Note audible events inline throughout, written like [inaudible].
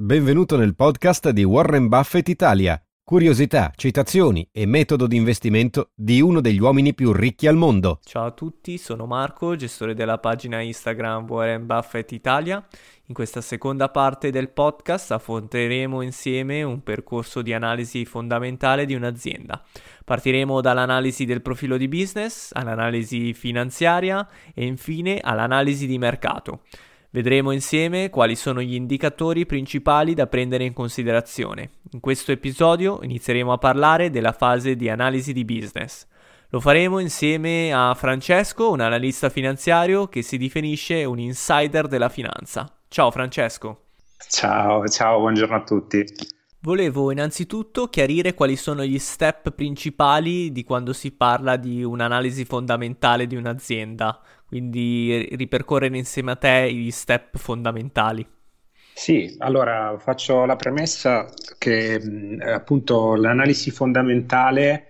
Benvenuto nel podcast di Warren Buffett Italia. Curiosità, citazioni e metodo di investimento di uno degli uomini più ricchi al mondo. Ciao a tutti, sono Marco, gestore della pagina Instagram Warren Buffett Italia. In questa seconda parte del podcast affronteremo insieme un percorso di analisi fondamentale di un'azienda. Partiremo dall'analisi del profilo di business, all'analisi finanziaria e infine all'analisi di mercato. Vedremo insieme quali sono gli indicatori principali da prendere in considerazione. In questo episodio inizieremo a parlare della fase di analisi di business. Lo faremo insieme a Francesco, un analista finanziario che si definisce un insider della finanza. Ciao Francesco. Ciao, ciao, buongiorno a tutti. Volevo innanzitutto chiarire quali sono gli step principali di quando si parla di un'analisi fondamentale di un'azienda quindi ripercorrere insieme a te gli step fondamentali. Sì, allora faccio la premessa che appunto l'analisi fondamentale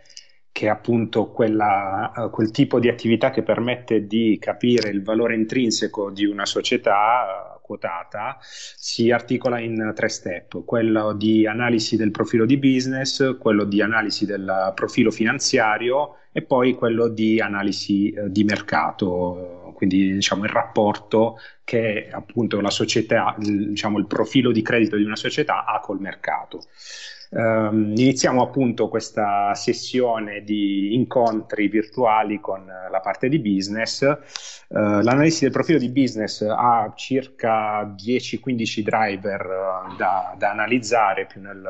che è appunto quella, quel tipo di attività che permette di capire il valore intrinseco di una società quotata si articola in tre step, quello di analisi del profilo di business, quello di analisi del profilo finanziario e poi quello di analisi eh, di mercato, quindi diciamo il rapporto che appunto la società, diciamo il profilo di credito di una società ha col mercato. Um, iniziamo appunto questa sessione di incontri virtuali con la parte di business. Uh, l'analisi del profilo di business ha circa 10-15 driver uh, da, da, analizzare più nel,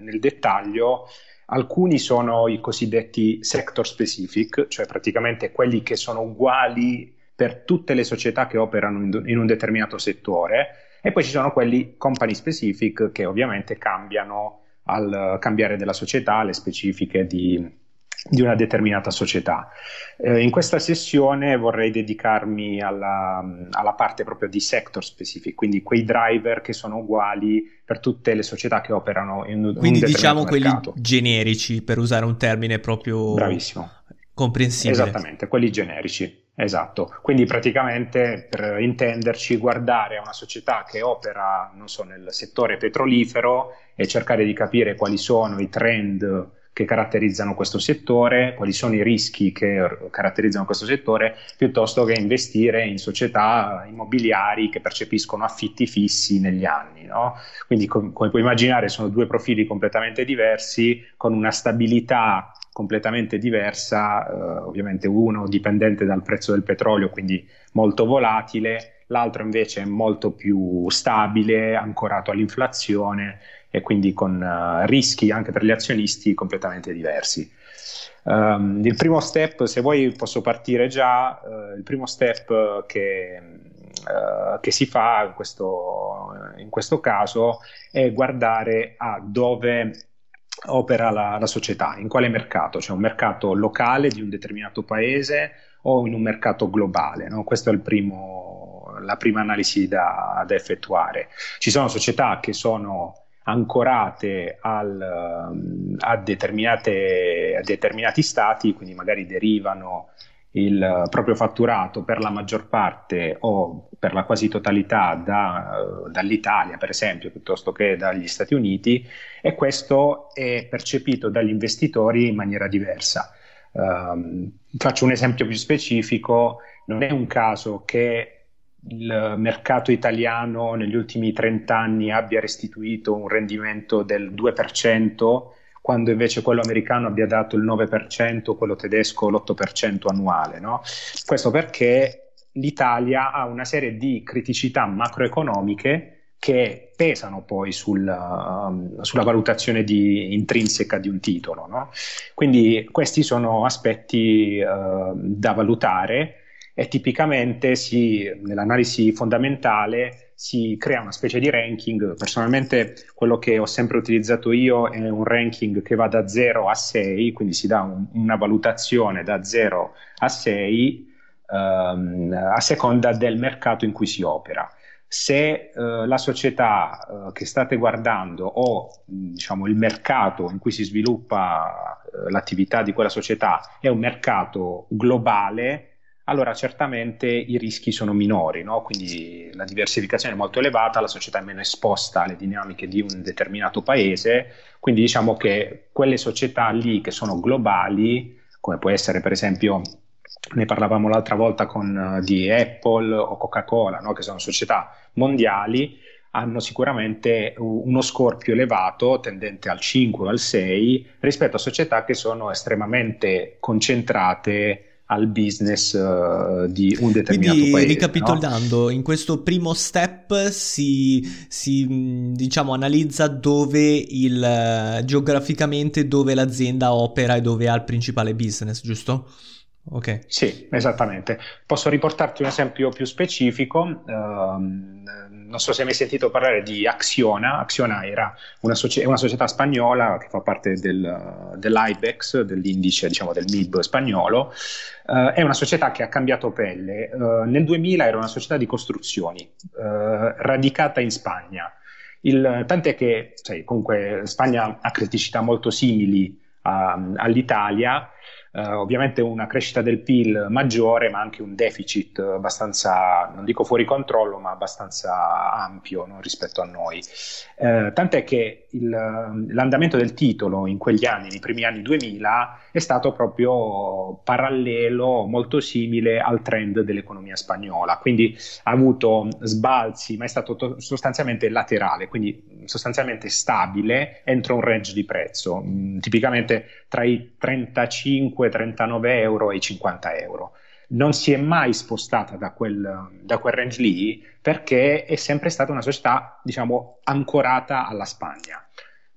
nel dettaglio. Alcuni sono i cosiddetti sector specific, cioè praticamente quelli che sono uguali per tutte le società che operano in un determinato settore, e poi ci sono quelli company specific che ovviamente cambiano al cambiare della società, le specifiche di, di una determinata società. Eh, in questa sessione vorrei dedicarmi alla, alla, parte proprio di sector specific, quindi quei driver che sono uguali per tutte le società che operano in un Quindi diciamo mercato. quelli generici, per usare un termine proprio Bravissimo. Comprensibile. Esattamente, quelli generici. Esatto, quindi praticamente per intenderci guardare a una società che opera, non so, nel settore petrolifero e cercare di capire quali sono i trend che caratterizzano questo settore, quali sono i rischi che caratterizzano questo settore, piuttosto che investire in società immobiliari che percepiscono affitti fissi negli anni. No? Quindi, com- come puoi immaginare, sono due profili completamente diversi, con una stabilità completamente diversa, eh, ovviamente uno dipendente dal prezzo del petrolio, quindi molto volatile, l'altro invece è molto più stabile, ancorato all'inflazione e quindi con uh, rischi anche per gli azionisti completamente diversi. Um, il primo step, se vuoi posso partire già, uh, il primo step che, uh, che si fa in questo, in questo caso è guardare a dove opera la, la, società, in quale mercato, cioè un mercato locale di un determinato paese o in un mercato globale. No? Questa è primo, la prima analisi da, da, effettuare. Ci sono società che sono ancorate al, a, a determinati stati, quindi magari derivano il proprio fatturato per la maggior parte o per la quasi totalità da, dall'Italia, per esempio, piuttosto che dagli Stati Uniti, e questo è percepito dagli investitori in maniera diversa. Um, faccio un esempio più specifico, non è un caso che il mercato italiano negli ultimi 30 anni abbia restituito un rendimento del 2%, quando invece quello americano abbia dato il 9%, quello tedesco l'8% annuale. No? Questo perché l'Italia ha una serie di criticità macroeconomiche che pesano poi sul, uh, sulla valutazione di, intrinseca di un titolo. No? Quindi questi sono aspetti uh, da valutare e tipicamente si, nell'analisi fondamentale si crea una specie di ranking. Personalmente quello che ho sempre utilizzato io è un ranking che va da 0 a 6, quindi si dà un, una valutazione da 0 a 6 ehm, a seconda del mercato in cui si opera. Se eh, la società eh, che state guardando o diciamo, il mercato in cui si sviluppa eh, l'attività di quella società è un mercato globale, allora certamente i rischi sono minori, no? quindi la diversificazione è molto elevata, la società è meno esposta alle dinamiche di un determinato paese, quindi diciamo che quelle società lì che sono globali, come può essere per esempio ne parlavamo l'altra volta con, uh, di Apple o Coca-Cola, no? che sono società mondiali, hanno sicuramente uno scorpio elevato, tendente al 5 o al 6, rispetto a società che sono estremamente concentrate al business uh, di un determinato Quindi, paese. Ricapitolando, no? in questo primo step si, si diciamo, analizza dove il, geograficamente dove l'azienda opera e dove ha il principale business, giusto? Ok. Sì, esattamente. Posso riportarti un esempio più specifico. Uh, non so se hai mai sentito parlare di Acciona. Acciona era una, soci- una società spagnola che fa parte del, dell'IBEX, dell'indice diciamo, del MIB spagnolo. Uh, è una società che ha cambiato pelle. Uh, nel 2000 era una società di costruzioni, eh, radicata in Spagna. Il, tant'è che sai, comunque Spagna ha criticità molto simili a, all'Italia eh, ovviamente una crescita del PIL maggiore, ma anche un deficit abbastanza, non dico fuori controllo, ma abbastanza ampio no, rispetto a noi. Eh, tant'è che il, l'andamento del titolo in quegli anni, nei primi anni 2000, è stato proprio parallelo, molto simile al trend dell'economia spagnola, quindi ha avuto sbalzi, ma è stato to- sostanzialmente laterale, quindi sostanzialmente stabile entro un range di prezzo, mh, tipicamente tra i 35 39 euro e 50 euro. Non si è mai spostata da quel, da quel range lì perché è sempre stata una società, diciamo, ancorata alla Spagna.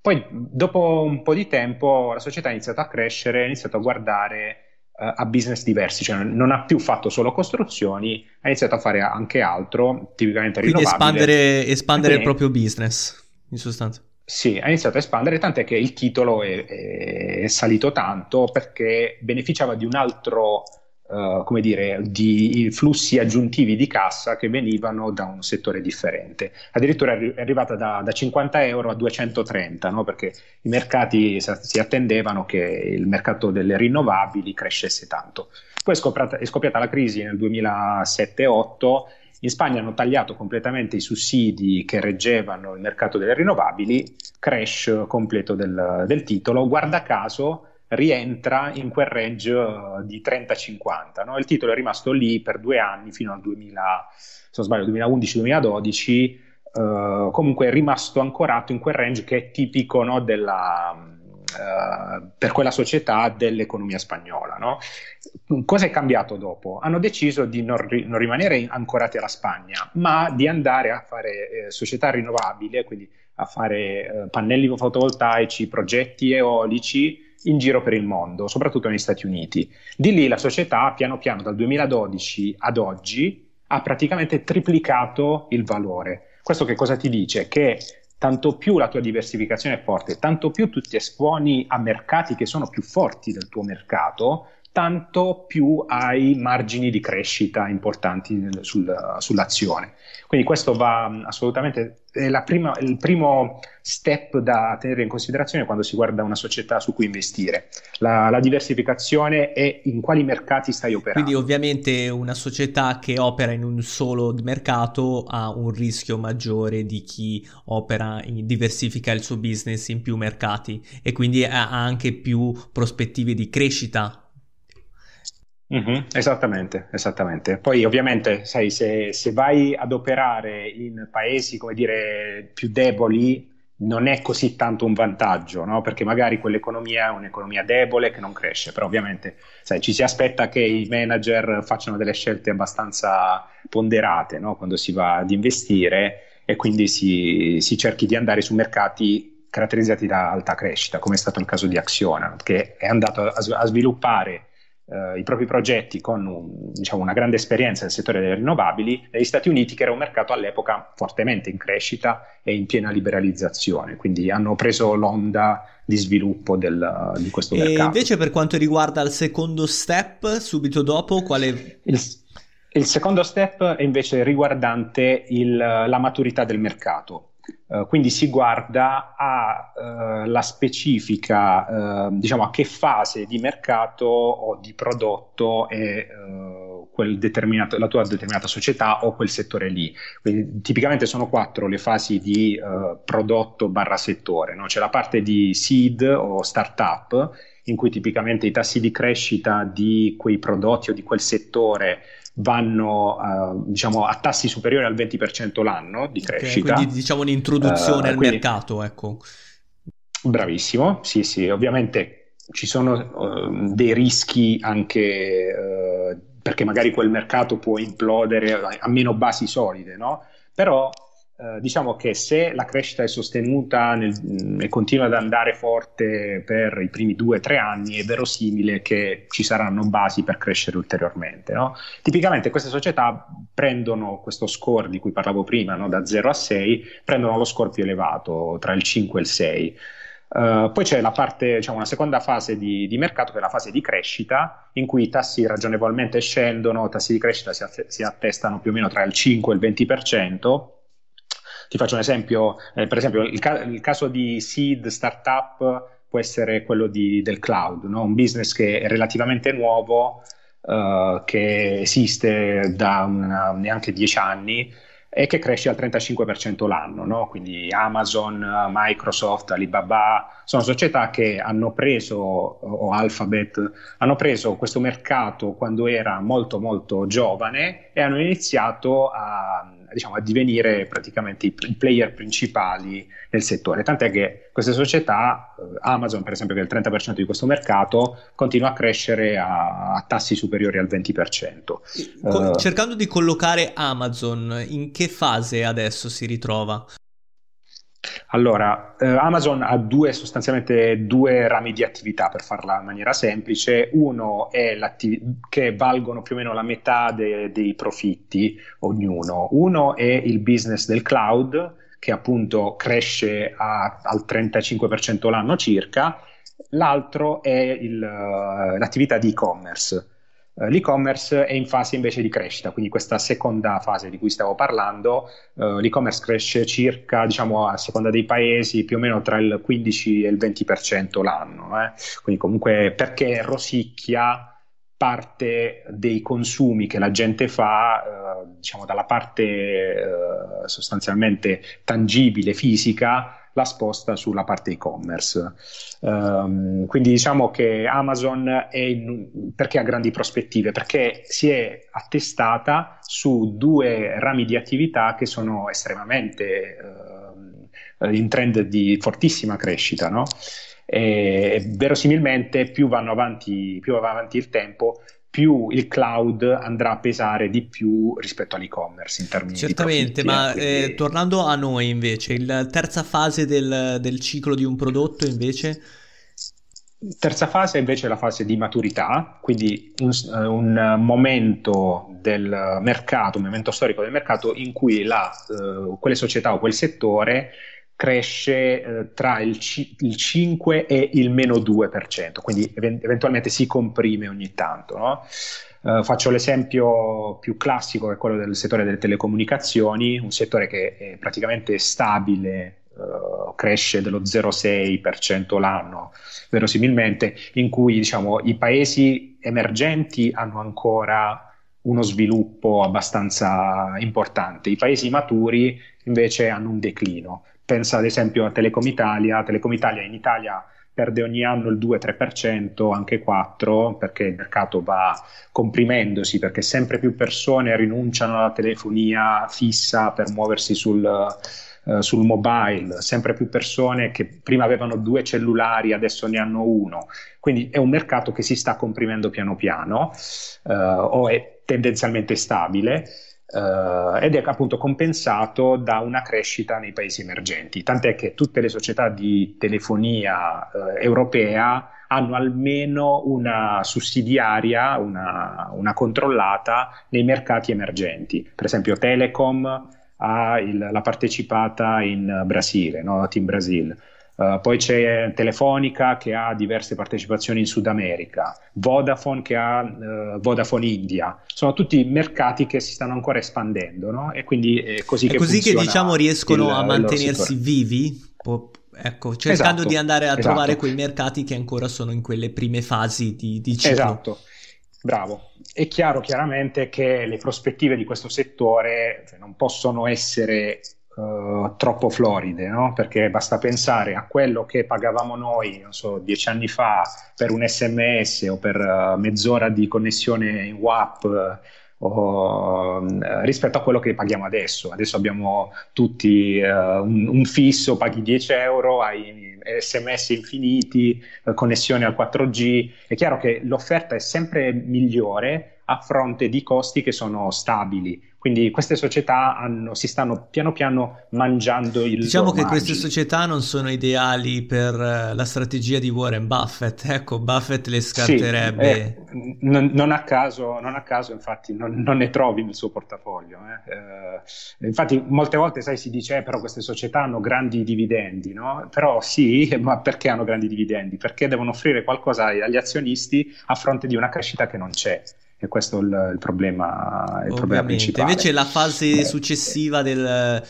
Poi, dopo un po' di tempo, la società ha iniziato a crescere, ha iniziato a guardare uh, a business diversi, cioè non ha più fatto solo costruzioni, ha iniziato a fare anche altro, tipicamente rinnovabile. Quindi espandere, espandere il proprio business, in sostanza. Sì, ha iniziato a espandere, tant'è che il titolo è, è salito tanto perché beneficiava di un altro, uh, come dire, di flussi aggiuntivi di cassa che venivano da un settore differente. Addirittura è arrivata da, da 50 euro a 230, no? perché i mercati si attendevano che il mercato delle rinnovabili crescesse tanto. Poi è scoppiata, è scoppiata la crisi nel 2007-2008 in Spagna hanno tagliato completamente i sussidi che reggevano il mercato delle rinnovabili, crash completo del, del titolo, guarda caso rientra in quel range uh, di 30-50. No? Il titolo è rimasto lì per due anni fino al 2000, se non sbaglio, 2011-2012, uh, comunque è rimasto ancorato in quel range che è tipico no, della, uh, per quella società dell'economia spagnola. No? Cosa è cambiato dopo? Hanno deciso di non, ri- non, rimanere ancorati alla Spagna, ma di andare a fare eh, società rinnovabili, quindi a fare eh, pannelli fotovoltaici, progetti eolici in giro per il mondo, soprattutto negli Stati Uniti. Di lì la società, piano piano, dal 2012 ad oggi, ha praticamente triplicato il valore. Questo che cosa ti dice? Che tanto più la tua diversificazione è forte, tanto più tu ti esponi a mercati che sono più forti del tuo mercato, tanto più hai margini di crescita importanti sul, sull'azione. Quindi questo va assolutamente, prima, il primo step da tenere in considerazione quando si guarda una società su cui investire, la, la diversificazione e in quali mercati stai operando. Quindi ovviamente una società che opera in un solo mercato ha un rischio maggiore di chi opera, diversifica il suo business in più mercati e quindi ha anche più prospettive di crescita Mm-hmm, esattamente, esattamente. Poi ovviamente, sai, se, se, vai ad operare in paesi, come dire, più deboli, non è così tanto un vantaggio, no? Perché magari quell'economia è un'economia debole che non cresce, però ovviamente, sai, ci si aspetta che i manager facciano delle scelte abbastanza ponderate, no? Quando si va ad investire e quindi si, si cerchi di andare su mercati caratterizzati da alta crescita, come è stato il caso di Acciona, che è andato a, a sviluppare eh, i propri progetti con diciamo, una grande esperienza nel settore delle rinnovabili negli Stati Uniti, che era un mercato all'epoca fortemente in crescita e in piena liberalizzazione, quindi hanno preso l'onda di sviluppo del, di questo e mercato. Invece per quanto riguarda il secondo step, subito dopo, quale... Il, il secondo step è invece riguardante il, la maturità del mercato. Uh, quindi si guarda alla uh, specifica, uh, diciamo a che fase di mercato o di prodotto è la tua determinata società o quel settore lì. Quindi, tipicamente sono quattro le fasi di prodotto barra settore. No? C'è la parte di seed o startup, in cui tipicamente i tassi di crescita di quei prodotti o di quel settore vanno uh, diciamo, a tassi superiori al 20% l'anno di crescita. Okay, quindi diciamo un'introduzione uh, al quindi, mercato, ecco. Bravissimo, sì sì, ovviamente ci sono uh, dei rischi anche perché magari quel mercato può implodere a meno basi solide, no? Però eh, diciamo che se la crescita è sostenuta nel, mm, e continua ad andare forte per i primi due o tre anni, è verosimile che ci saranno basi per crescere ulteriormente. No? Tipicamente queste società prendono questo score di cui parlavo prima, no? da 0 a 6, prendono lo score più elevato, tra il 5 e il 6. Uh, eh, poi c'è la parte, diciamo, una seconda fase di, di, mercato che è la fase di crescita, in cui i tassi ragionevolmente scendono, i tassi di crescita si, si attestano più o meno tra il 5 e il 20%, ti faccio un esempio, eh, per esempio il, ca- il, caso di seed startup può essere quello di, del cloud, no? un business che è relativamente nuovo, uh, che esiste da una, neanche dieci anni e che cresce al 35% l'anno, no? quindi Amazon, Microsoft, Alibaba, sono società che hanno preso, o Alphabet, hanno preso questo mercato quando era molto molto giovane e hanno iniziato a diciamo, a divenire praticamente i, i, player principali nel settore. Tant'è che queste società, eh, Amazon per esempio che è il 30% di questo mercato, continua a crescere a, a tassi superiori al 20%. Co- uh, cercando di collocare Amazon, in che fase adesso si ritrova? Allora, eh, Amazon ha due, sostanzialmente due rami di attività per farla in maniera semplice. Uno è che valgono più o meno la metà de- dei profitti ognuno. Uno è il business del cloud, che appunto cresce a, al 35% l'anno circa. L'altro è il, l'attività di e-commerce l'e-commerce è in fase invece di crescita, quindi questa seconda fase di cui stavo parlando, uh, l'e-commerce cresce circa, diciamo, a seconda dei paesi, più o meno tra il 15 e il 20% l'anno. Eh? Quindi comunque perché rosicchia parte dei consumi che la gente fa, uh, diciamo, dalla parte sostanzialmente tangibile, fisica, la sposta sulla parte e-commerce. Um, quindi diciamo che Amazon è in, perché ha grandi prospettive? Perché si è attestata su due rami di attività che sono estremamente uh, in trend di fortissima crescita, no? E verosimilmente più avanti, più va avanti il tempo, più il cloud andrà a pesare di più rispetto all'e-commerce in termini Certamente, di ma quindi... eh, tornando a noi invece, la terza fase del, del ciclo di un prodotto invece? Terza fase invece è la fase di maturità, quindi un, un, momento del mercato, un momento storico del mercato in cui la, uh, quelle società o quel settore cresce eh, tra il, c- il, 5 e il meno 2%, quindi ev- eventualmente si comprime ogni tanto. No? Uh, faccio l'esempio più classico che è quello del settore delle telecomunicazioni, un settore che è praticamente stabile, uh, cresce dello 0,6% l'anno, verosimilmente, in cui diciamo, i paesi emergenti hanno ancora uno sviluppo abbastanza importante, i paesi maturi invece hanno un declino. Pensa ad esempio a Telecom Italia, Telecom Italia in Italia perde ogni anno il 2-3%, anche 4%, perché il mercato va comprimendosi, perché sempre più persone rinunciano alla telefonia fissa per muoversi sul, uh, sul mobile, sempre più persone che prima avevano due cellulari, adesso ne hanno uno. Quindi è un mercato che si sta comprimendo piano piano uh, o è tendenzialmente stabile Uh, ed è appunto compensato da una crescita nei paesi emergenti, tant'è che tutte le società di telefonia uh, europea hanno almeno una sussidiaria, una, una, controllata nei mercati emergenti. Per esempio Telecom ha il, la partecipata in Brasile, no? Team Brasil. Uh, poi c'è Telefonica che ha diverse partecipazioni in Sud America, Vodafone che ha uh, Vodafone India. Sono tutti mercati che si stanno ancora espandendo, no? E quindi è così è che così che diciamo riescono il, a mantenersi vivi? Po- ecco, cercando esatto, di andare a esatto. trovare quei mercati che ancora sono in quelle prime fasi di, di ciclo. Esatto. Bravo. è chiaro chiaramente che le prospettive di questo settore cioè, non possono essere uh, troppo floride, no? perché basta pensare a quello che pagavamo noi, non so, dieci anni fa per un sms o per uh, mezz'ora di connessione in WAP. Uh, o, rispetto a quello che paghiamo adesso. Adesso abbiamo tutti un, un, fisso, paghi 10 euro, hai sms infiniti, connessione al 4G. È chiaro che l'offerta è sempre migliore a fronte di costi che sono stabili. Quindi queste società hanno, si stanno piano piano mangiando il Diciamo che queste società non sono ideali per eh, la strategia di Warren Buffett. [laughs] Ecco, Buffett le scarterebbe. Sì, eh, non, non, a caso, non, a caso, infatti, non, non, ne trovi nel suo portafoglio. Eh. Eh, infatti, molte volte, sai, si dice, eh, però queste società hanno grandi dividendi, no? Però sì, [laughs] ma perché hanno grandi dividendi? Perché devono offrire qualcosa agli azionisti a fronte di una crescita che non c'è e questo è il, il, problema, il problema principale. Invece la fase eh, successiva del...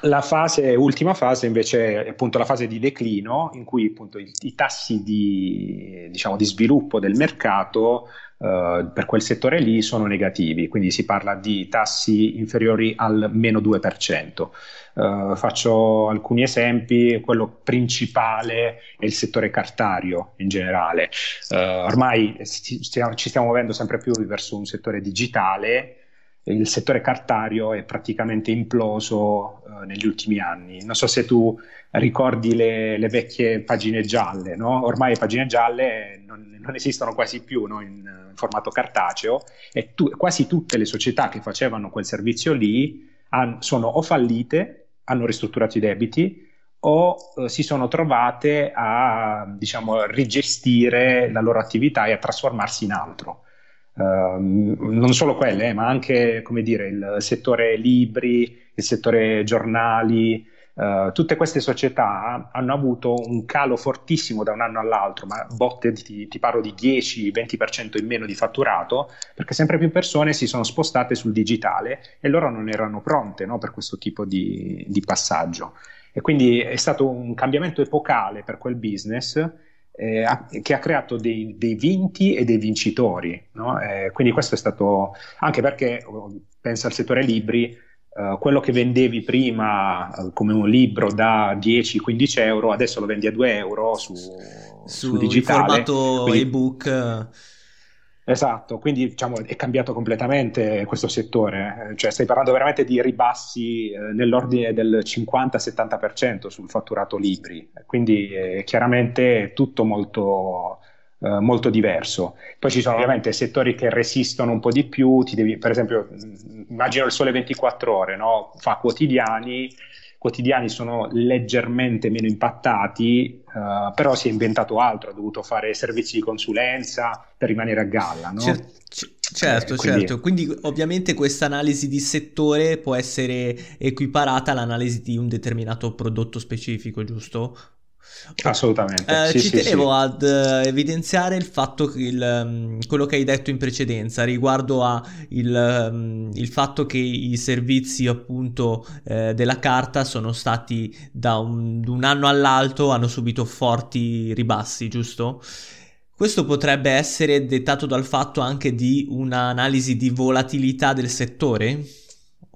La fase, ultima fase invece è appunto la fase di declino in cui appunto i, i tassi di, diciamo, di, sviluppo del mercato uh, per quel settore lì sono negativi, quindi si parla di tassi inferiori al meno 2%. Uh, faccio alcuni esempi, quello principale è il settore cartario in generale. Uh, ormai ci stiamo muovendo sempre più verso un settore digitale, il settore cartario è praticamente imploso uh, negli ultimi anni. Non so se tu ricordi le, le vecchie pagine gialle, no? ormai le pagine gialle non, non esistono quasi più no? in, in, formato cartaceo e tu, quasi tutte le società che facevano quel servizio lì han, sono o fallite hanno ristrutturato i debiti o eh, si sono trovate a diciamo, rigestire la loro attività e a trasformarsi in altro. Uh, non solo quelle, eh, ma anche dire, il settore libri, il settore giornali, Uh, tutte queste società hanno avuto un calo fortissimo da un anno all'altro, ma botte ti, ti parlo di 10-20% in meno di fatturato, perché sempre più persone si sono spostate sul digitale e loro non erano pronte no, per questo tipo di, di, passaggio. E quindi è stato un cambiamento epocale per quel business eh, che ha creato dei, dei, vinti e dei vincitori. No? Eh, quindi questo è stato anche perché, oh, pensa al settore libri, Uh, quello che vendevi prima uh, come un libro da 10-15 euro, adesso lo vendi a 2 euro su, su, su digitale. formato quindi, ebook. Esatto, quindi diciamo, è cambiato completamente questo settore, eh. cioè stai parlando veramente di ribassi eh, nell'ordine del 50-70% sul fatturato libri, quindi è chiaramente tutto molto, eh, molto diverso. Poi ci sono ovviamente settori che resistono un po' di più, devi, per esempio, immagino il sole 24 ore, no? fa quotidiani, quotidiani sono leggermente meno impattati, uh, però si è inventato altro, ha dovuto fare servizi di consulenza per rimanere a galla. No? Cer- certo, eh, quindi... certo. Quindi ovviamente questa analisi di settore può essere equiparata all'analisi di un determinato prodotto specifico, giusto? Assolutamente. Eh, sì, ci sì, tenevo sì. ad uh, evidenziare il fatto che il, um, quello che hai detto in precedenza riguardo a il, um, il fatto che i servizi appunto eh, della carta sono stati da un, un anno all'altro hanno subito forti ribassi, giusto? Questo potrebbe essere dettato dal fatto anche di un'analisi di volatilità del settore?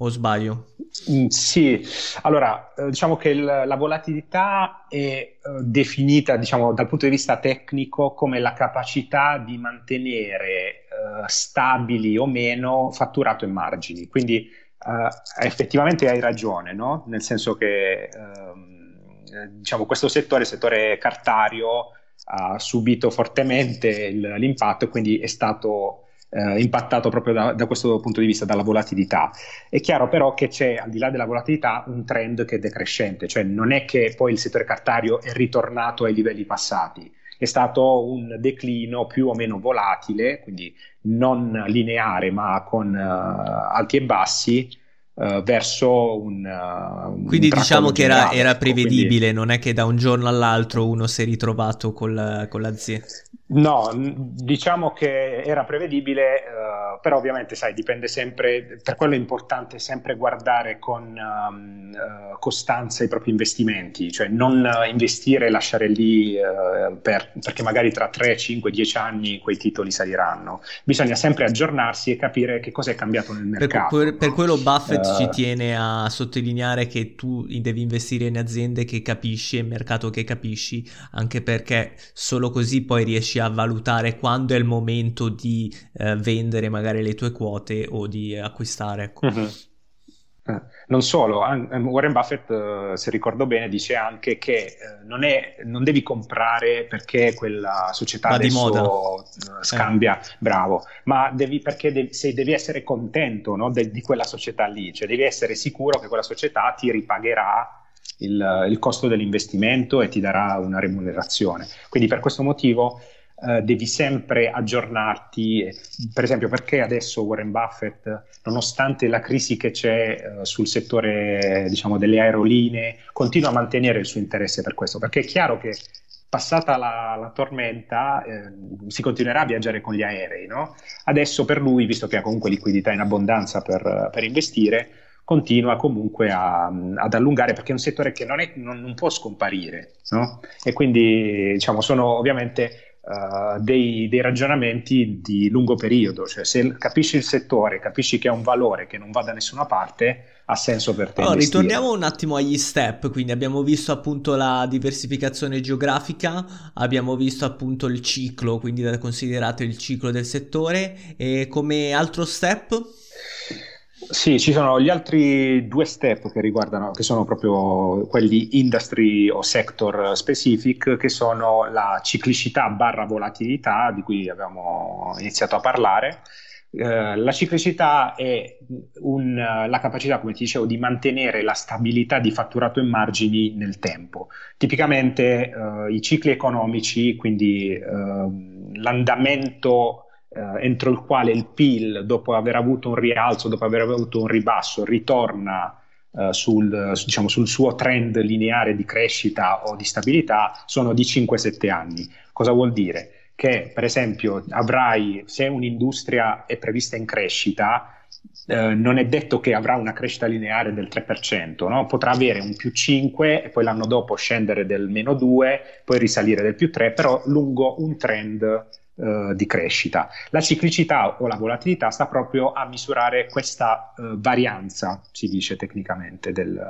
O sbaglio? Mm, sì, allora eh, diciamo che il, la volatilità è uh, definita diciamo, dal punto di vista tecnico come la capacità di mantenere uh, stabili o meno fatturato e margini. Quindi uh, effettivamente hai ragione, no? nel senso che ehm, diciamo, questo settore, il settore cartario, ha subito fortemente il, l'impatto e quindi è stato eh, impattato proprio da, da, questo punto di vista, dalla volatilità. È chiaro però che c'è, al di là della volatilità, un trend che è decrescente, cioè non è che poi il settore cartario è ritornato ai livelli passati, è stato un declino più o meno volatile, quindi non lineare ma con uh, alti e bassi, Uh, verso un, uh, un quindi diciamo che era, era prevedibile quindi... non è che da un giorno all'altro uno si è ritrovato con, con l'azienda No, diciamo che era prevedibile, uh, però ovviamente sai, dipende sempre, per quello è importante sempre guardare con um, uh, costanza i propri investimenti, cioè non uh, investire e lasciare lì per, perché magari tra 3, 5, 10 anni quei titoli saliranno. Bisogna sempre aggiornarsi e capire che cosa è cambiato nel mercato. Per, per, per quello Buffett ci tiene a sottolineare che tu devi investire in aziende che capisci e mercato che capisci, anche perché solo così poi riesci a valutare quando è il momento di eh, vendere magari le tue quote o di acquistare. Ecco. Mm-hmm. Non solo, Warren Buffett, eh, se ricordo bene, dice anche che eh, non, è, non devi comprare perché quella società Ma adesso scambia, eh. bravo, ma devi, perché devi, se devi essere contento no, de, di quella società lì, cioè devi essere sicuro che quella società ti ripagherà il, il costo dell'investimento e ti darà una remunerazione. Quindi per questo motivo Uh, devi sempre aggiornarti, per esempio perché adesso Warren Buffett, nonostante la crisi che c'è uh, sul settore diciamo, delle aerolinee, continua a mantenere il suo interesse per questo, perché è chiaro che passata la, la tormenta eh, si continuerà a viaggiare con gli aerei, no? adesso per lui, visto che ha comunque liquidità in abbondanza per, per investire, continua comunque a, ad allungare perché è un settore che non, è, non, non può scomparire no? e quindi diciamo, sono ovviamente Uh, dei, dei, ragionamenti di lungo periodo, cioè se capisci il settore, capisci che è un valore che non va da nessuna parte, ha senso per te. Allora, ritorniamo un attimo agli step, quindi abbiamo visto appunto la diversificazione geografica, abbiamo visto appunto il ciclo, quindi da considerato il ciclo del settore e come altro step? Sì, ci sono gli altri due step che riguardano, che sono proprio quelli industry o sector specific, che sono la ciclicità barra volatilità, di cui abbiamo iniziato a parlare. Eh, la ciclicità è un, la capacità, come ti dicevo, di mantenere la stabilità di fatturato e margini nel tempo. Tipicamente eh, i cicli economici, quindi eh, l'andamento eh, entro il quale il PIL, dopo aver avuto un rialzo, dopo aver avuto un ribasso, ritorna eh, sul, diciamo, sul, suo trend lineare di crescita o di stabilità, sono di 5-7 anni. Cosa vuol dire? Che per esempio avrai, se un'industria è prevista in crescita, eh, non è detto che avrà una crescita lineare del 3%, no? potrà avere un più 5 e poi l'anno dopo scendere del meno 2, poi risalire del più 3, però lungo un trend eh, di crescita. La ciclicità o la volatilità sta proprio a misurare questa uh, varianza, si dice tecnicamente, del,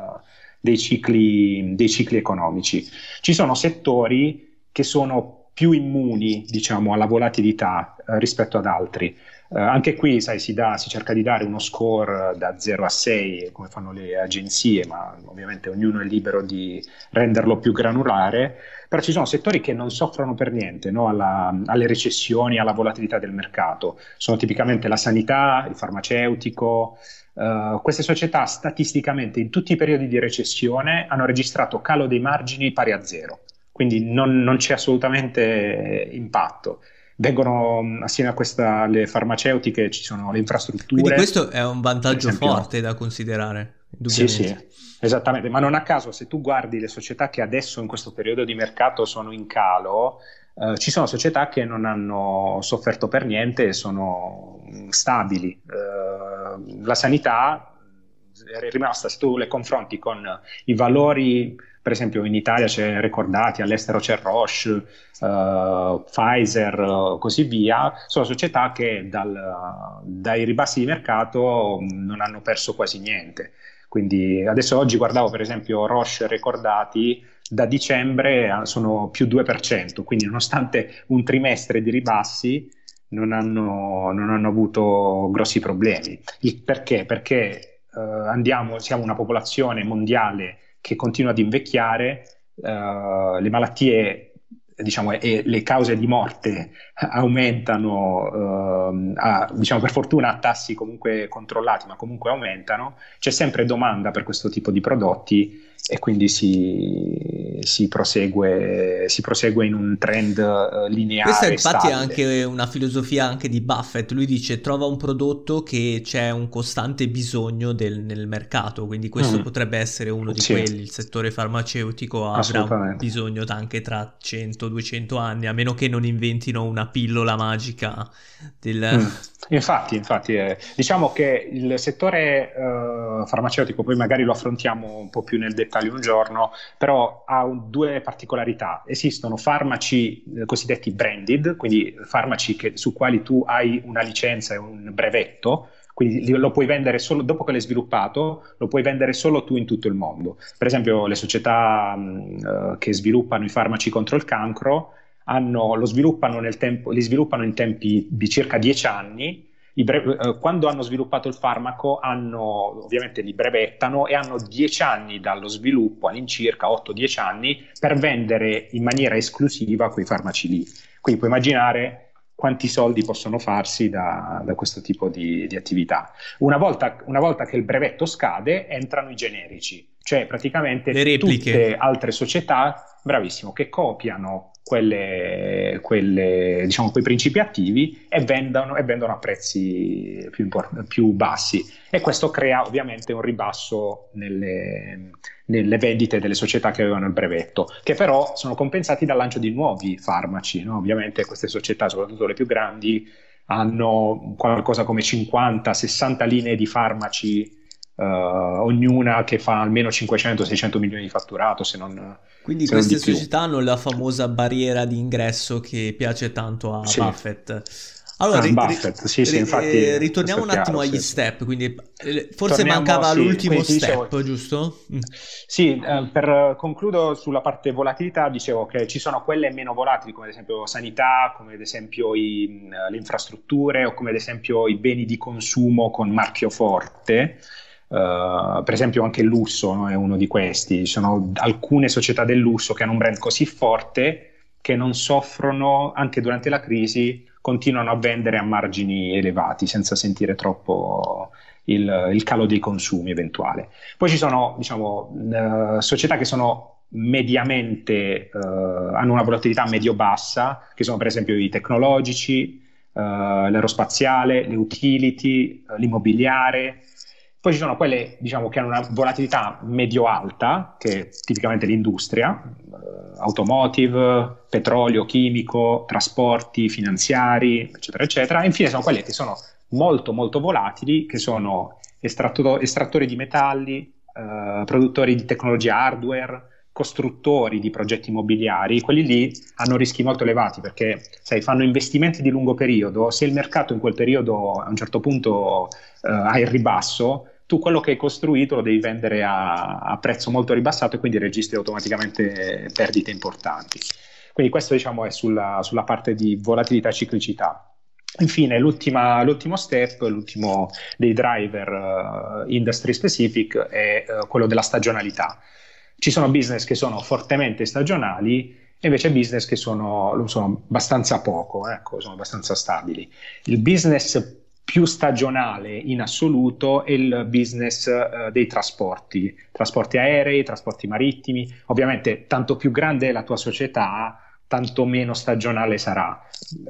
dei, cicli, dei cicli economici. Ci sono settori che sono più immuni, diciamo, alla volatilità uh, rispetto ad altri. Uh, anche qui sai, si, dà, si, cerca di dare uno score da 0 a 6, come fanno le agenzie, ma ovviamente ognuno è libero di renderlo più granulare però ci sono settori che non soffrono per niente no? alla, alle recessioni, alla volatilità del mercato. Sono tipicamente la sanità, il farmaceutico. Uh, queste società statisticamente in tutti i periodi di recessione hanno registrato calo dei margini pari a zero, quindi non, non c'è assolutamente impatto vengono assieme a questa le farmaceutiche ci sono le infrastrutture. Quindi questo è un vantaggio forte da considerare. Sì, sì, esattamente, ma non a caso se tu guardi le società che adesso in questo periodo di mercato sono in calo, eh, ci sono società che non hanno sofferto per niente e sono stabili. Eh, la sanità è rimasta, se tu le confronti con i valori, per esempio in Italia c'è Recordati, all'estero c'è Roche, uh, Pfizer, così via, sono società che dal, dai ribassi di mercato non hanno perso quasi niente. Quindi adesso oggi guardavo per esempio Roche Recordati, da dicembre sono più 2%, quindi nonostante un trimestre di ribassi non hanno, non hanno avuto grossi problemi. Il perché? Perché eh, andiamo, siamo una popolazione mondiale che continua ad invecchiare, eh, le malattie diciamo, e le cause di morte aumentano, eh, a, diciamo per fortuna a tassi comunque controllati, ma comunque aumentano, c'è sempre domanda per questo tipo di prodotti e quindi si, si, prosegue, si prosegue in un trend uh, lineare. Questa infatti stabile. è anche una filosofia anche di Buffett, lui dice trova un prodotto che c'è un costante bisogno del, nel mercato, quindi questo mm. potrebbe essere uno di sì. quelli, il settore farmaceutico avrà bisogno anche tra 100-200 anni, a meno che non inventino una pillola magica del... Mm. Infatti, infatti eh, diciamo che il settore eh, farmaceutico, poi magari lo affrontiamo un po' più nel dettaglio un giorno, però ha un, due particolarità. Esistono farmaci eh, cosiddetti branded, quindi farmaci che, su quali tu hai una licenza e un brevetto, quindi lo puoi vendere solo dopo che l'hai sviluppato, lo puoi vendere solo tu in tutto il mondo. Per esempio, le società mh, uh, che sviluppano i farmaci contro il cancro hanno, lo sviluppano tempo, li sviluppano in tempi di circa 10 anni. Bre- eh, quando hanno sviluppato il farmaco, hanno, ovviamente li brevettano e hanno 10 anni dallo sviluppo, all'incirca 8-10 anni, per vendere in maniera esclusiva quei farmaci lì. Quindi puoi immaginare quanti soldi possono farsi da, da questo tipo di, di attività. Una volta, una volta, che il brevetto scade, entrano i generici, cioè praticamente tutte altre società, bravissimo, che copiano quelle, quelle, diciamo, quei principi attivi e vendono, e vendono a prezzi più, import- più, bassi. E questo crea ovviamente un ribasso nelle, nelle, vendite delle società che avevano il brevetto, che però sono compensati dal lancio di nuovi farmaci. No? Ovviamente queste società, soprattutto le più grandi, hanno qualcosa come 50-60 linee di farmaci Uh, ognuna che fa almeno 500-600 milioni di fatturato, se non Quindi se queste non società hanno la famosa barriera di ingresso che piace tanto a sì. Buffett. Allora, ah, Buffett, sì, sì, infatti, eh, ritorniamo un attimo chiaro, agli sì. step, quindi eh, forse Torniamo, mancava l'ultimo step, dicevo, giusto? Mm. Sì, eh, per concludo sulla parte volatilità, dicevo che ci sono quelle meno volatili, come ad esempio sanità, come ad esempio i, le infrastrutture o come ad esempio i beni di consumo con marchio forte, Uh, per esempio anche il lusso no, è uno di questi, ci sono alcune società del lusso che hanno un brand così forte che non soffrono anche durante la crisi, continuano a vendere a margini elevati senza sentire troppo il, il calo dei consumi eventuale. Poi ci sono diciamo, uh, società che sono mediamente, uh, hanno una volatilità medio-bassa, che sono per esempio i tecnologici, l'aerospaziale, le utility, l'immobiliare, poi ci sono quelle diciamo, che hanno una volatilità medio-alta, che è tipicamente l'industria, eh, automotive, petrolio, chimico, trasporti, finanziari, eccetera, eccetera. E infine sono quelle che sono molto, molto volatili, che sono estratto- estrattori di metalli, eh, produttori di tecnologia hardware, costruttori di progetti immobiliari, quelli lì hanno rischi molto elevati perché sai, fanno investimenti di lungo periodo, se il mercato in quel periodo a un certo punto uh, ha il ribasso, tu quello che hai costruito lo devi vendere a, a, prezzo molto ribassato e quindi registri automaticamente perdite importanti. Quindi questo diciamo è sulla, sulla parte di volatilità e ciclicità. Infine, l'ultimo step, l'ultimo dei driver uh, industry specific è uh, quello della stagionalità. Ci sono business che sono fortemente stagionali e invece business che sono, sono abbastanza poco, ecco, sono abbastanza stabili. Il business più stagionale in assoluto è il business uh, dei trasporti, trasporti aerei, trasporti marittimi. Ovviamente, tanto più grande è la tua società, tanto meno stagionale sarà.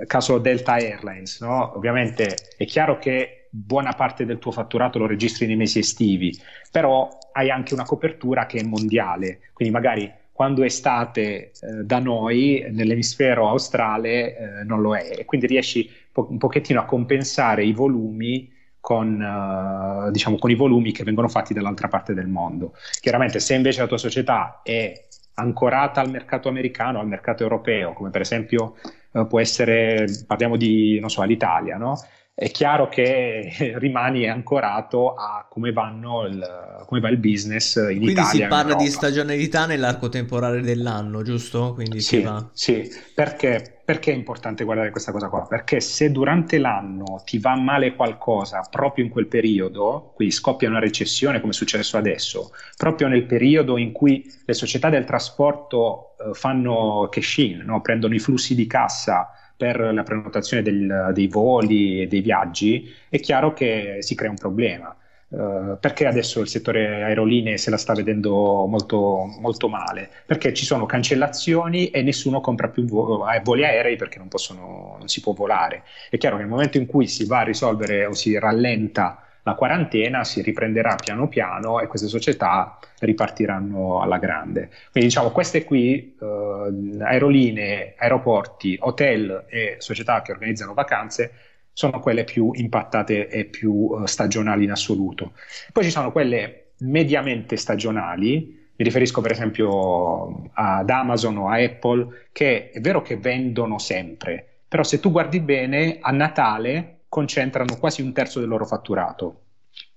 Caso Delta Airlines, no? ovviamente è chiaro che buona parte del tuo fatturato lo registri nei mesi estivi, però hai anche una copertura che è mondiale, quindi magari quando è estate eh, da noi nell'emisfero australe eh, non lo è e quindi riesci po- un pochettino a compensare i volumi con, uh, diciamo, con i volumi che vengono fatti dall'altra parte del mondo. Chiaramente se invece la tua società è ancorata al mercato americano, al mercato europeo, come per esempio uh, può essere, parliamo di, non so, l'Italia, no? È chiaro che [laughs] rimani ancorato a come, il, come, va il business in Quindi Italia. Quindi si parla di stagionalità nell'arco temporale dell'anno, giusto? Quindi sì, sì. Perché, perché è importante guardare questa cosa qua? Perché se durante l'anno ti va male qualcosa proprio in quel periodo, quindi scoppia una recessione come è successo adesso, proprio nel periodo in cui le società del trasporto eh, fanno cash in, no? prendono i flussi di cassa per la prenotazione del, dei voli e dei viaggi, è chiaro che si crea un problema. Uh, perché adesso il settore aerolinee se la sta vedendo molto, molto, male? Perché ci sono cancellazioni e nessuno compra più vo- voli aerei perché non, possono, non si può volare. È chiaro che nel momento in cui si va a risolvere o si rallenta la quarantena si riprenderà piano piano e queste società ripartiranno alla grande. Quindi diciamo queste qui, eh, aerolinee, aeroporti, hotel e società che organizzano vacanze, sono quelle più impattate e più uh, stagionali in assoluto. Poi ci sono quelle mediamente stagionali, mi riferisco per esempio ad Amazon o a Apple, che è vero che vendono sempre, però se tu guardi bene, a Natale concentrano quasi un terzo del loro fatturato.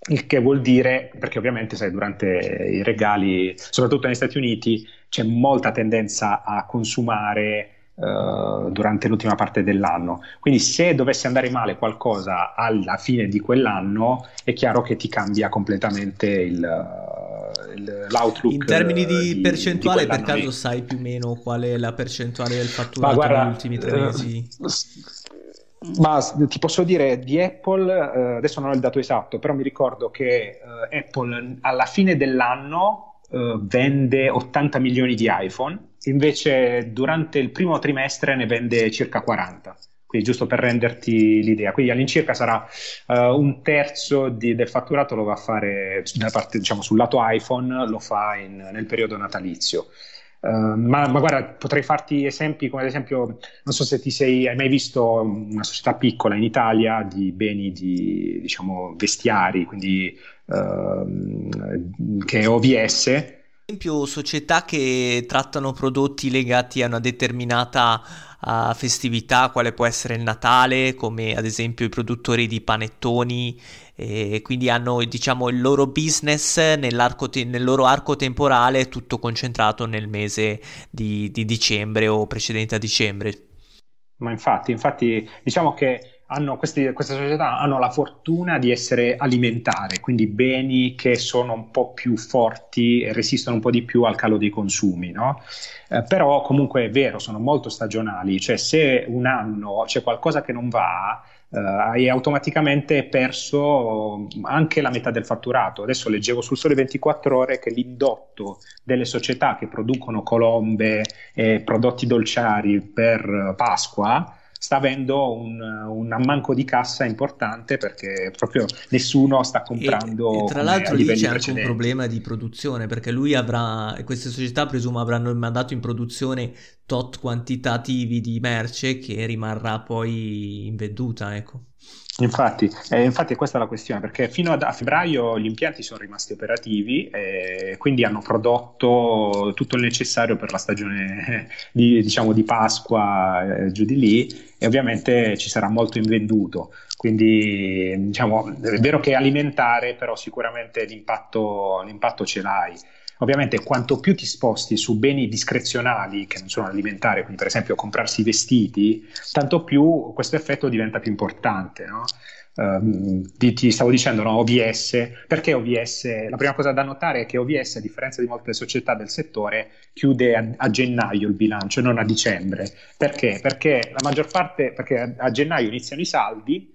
Il che vuol dire, perché ovviamente sai, durante i regali, soprattutto negli Stati Uniti, c'è molta tendenza a consumare uh, durante l'ultima parte dell'anno. Quindi se dovesse andare male qualcosa alla fine di quell'anno, è chiaro che ti cambia completamente il, l'outlook. In termini di, di percentuale, di per caso sai più o meno qual è la percentuale del fatturato guarda, negli ultimi tre mesi? Uh, ma ti posso dire di Apple, eh, adesso non ho il dato esatto, però mi ricordo che eh, Apple alla fine dell'anno eh, vende 80 milioni di iPhone, invece durante il primo trimestre ne vende circa 40. Quindi giusto per renderti l'idea, quindi all'incirca sarà uh, un terzo di, del fatturato lo va a fare parte, diciamo, sul lato iPhone, lo fa in, nel periodo natalizio. Uh, ma, ma, guarda, potrei farti esempi come ad esempio, non so se ti sei hai mai visto una società piccola in Italia di beni di diciamo vestiari, quindi uh, che è OVS. Esempio, società che trattano prodotti legati a una determinata uh, festività, quale può essere il Natale, come ad esempio i produttori di panettoni e quindi hanno diciamo il loro business te- nel loro arco temporale tutto concentrato nel mese di, di dicembre o precedente a dicembre. Ma infatti, infatti diciamo che hanno, questi, queste società hanno la fortuna di essere alimentare, quindi beni che sono un po' più forti e resistono un po' di più al calo dei consumi, no? eh, però comunque è vero, sono molto stagionali, cioè se un anno c'è qualcosa che non va, Uh, hai automaticamente perso anche la metà del fatturato. Adesso leggevo sul Sole 24 Ore che l'indotto delle società che producono colombe e prodotti dolciari per Pasqua sta avendo un, un, ammanco di cassa importante perché proprio nessuno sta comprando. E, e tra l'altro lì c'è anche un problema di produzione perché lui avrà, queste società presumo avranno mandato in produzione tot quantitativi di merce che rimarrà poi invenduta, ecco. Infatti, eh, infatti questa è la questione, perché fino a, a febbraio gli impianti sono rimasti operativi e quindi hanno prodotto tutto il necessario per la stagione di, diciamo, di Pasqua eh, giù di lì e ovviamente ci sarà molto invenduto. Quindi diciamo, è vero che è alimentare, però sicuramente l'impatto, l'impatto ce l'hai. Ovviamente quanto più ti sposti su beni discrezionali che non sono alimentari, quindi per esempio comprarsi i vestiti, tanto più questo effetto diventa più importante. No? Uh, ti, ti, stavo dicendo no, OVS, perché OVS? La prima cosa da notare è che OVS, a differenza di molte società del settore, chiude a, a gennaio il bilancio, non a dicembre. Perché? Perché la maggior parte, perché a, a gennaio iniziano i saldi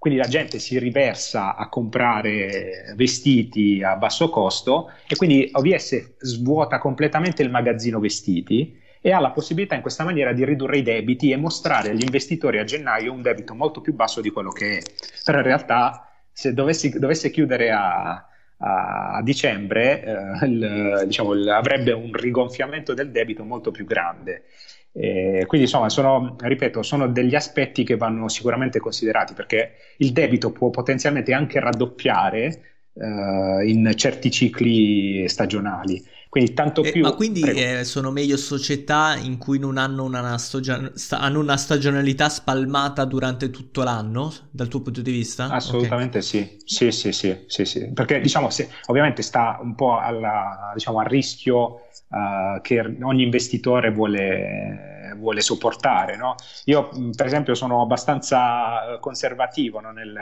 quindi la gente si riversa a comprare vestiti a basso costo e quindi OVS svuota completamente il magazzino vestiti e ha la possibilità in questa maniera di ridurre i debiti e mostrare agli investitori a gennaio un debito molto più basso di quello che è. Però in realtà se dovessi, dovesse chiudere a, a dicembre eh, il, diciamo, il, avrebbe un rigonfiamento del debito molto più grande. Eh, quindi insomma sono, ripeto, sono degli aspetti che vanno sicuramente considerati perché il debito può potenzialmente anche raddoppiare eh, in certi cicli stagionali. Quindi tanto eh, più... ma quindi eh, sono meglio società in cui non hanno una, stagion- sta- hanno una, stagionalità spalmata durante tutto l'anno, dal tuo punto di vista? Assolutamente okay. sì. Sì, sì, sì, sì, sì. Perché diciamo, se, ovviamente sta un po' alla, diciamo, al rischio uh, che ogni investitore vuole, vuole sopportare. No? Io, per esempio, sono abbastanza conservativo no, nel,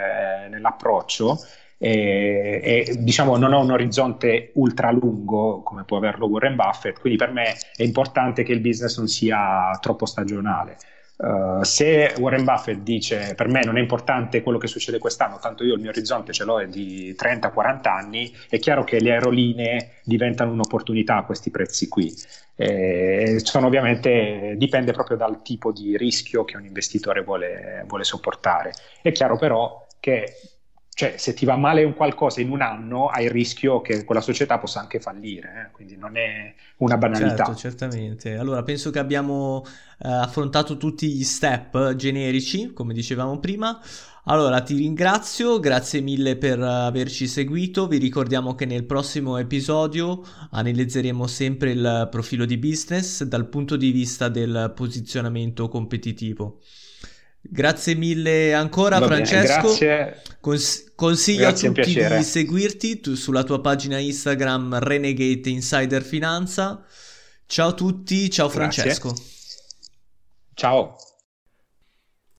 nell'approccio e, e, diciamo non ho un orizzonte ultra lungo come può averlo Warren Buffett, quindi per me è importante che il business non sia troppo stagionale. Uh, se Warren Buffett dice per me non è importante quello che succede quest'anno, tanto io il mio orizzonte ce l'ho è di 30-40 anni, è chiaro che le aerolinee diventano un'opportunità a questi prezzi qui. Eh, sono ovviamente dipende proprio dal tipo di rischio che un investitore vuole, vuole sopportare. È chiaro però che cioè, se ti va male un qualcosa in un anno, hai il rischio che quella società possa anche fallire, eh? quindi non è una banalità. Certo, certamente. Allora, penso che abbiamo eh, affrontato tutti gli step generici, come dicevamo prima. Allora, ti ringrazio, grazie mille per averci seguito. Vi ricordiamo che nel prossimo episodio analizzeremo sempre il profilo di business dal punto di vista del posizionamento competitivo. Grazie mille ancora, Va Francesco. Grazie. Cons- consiglio grazie, a tutti di seguirti tu, sulla tua pagina Instagram Renegade Insider Finanza. Ciao a tutti, ciao Francesco. Ciao.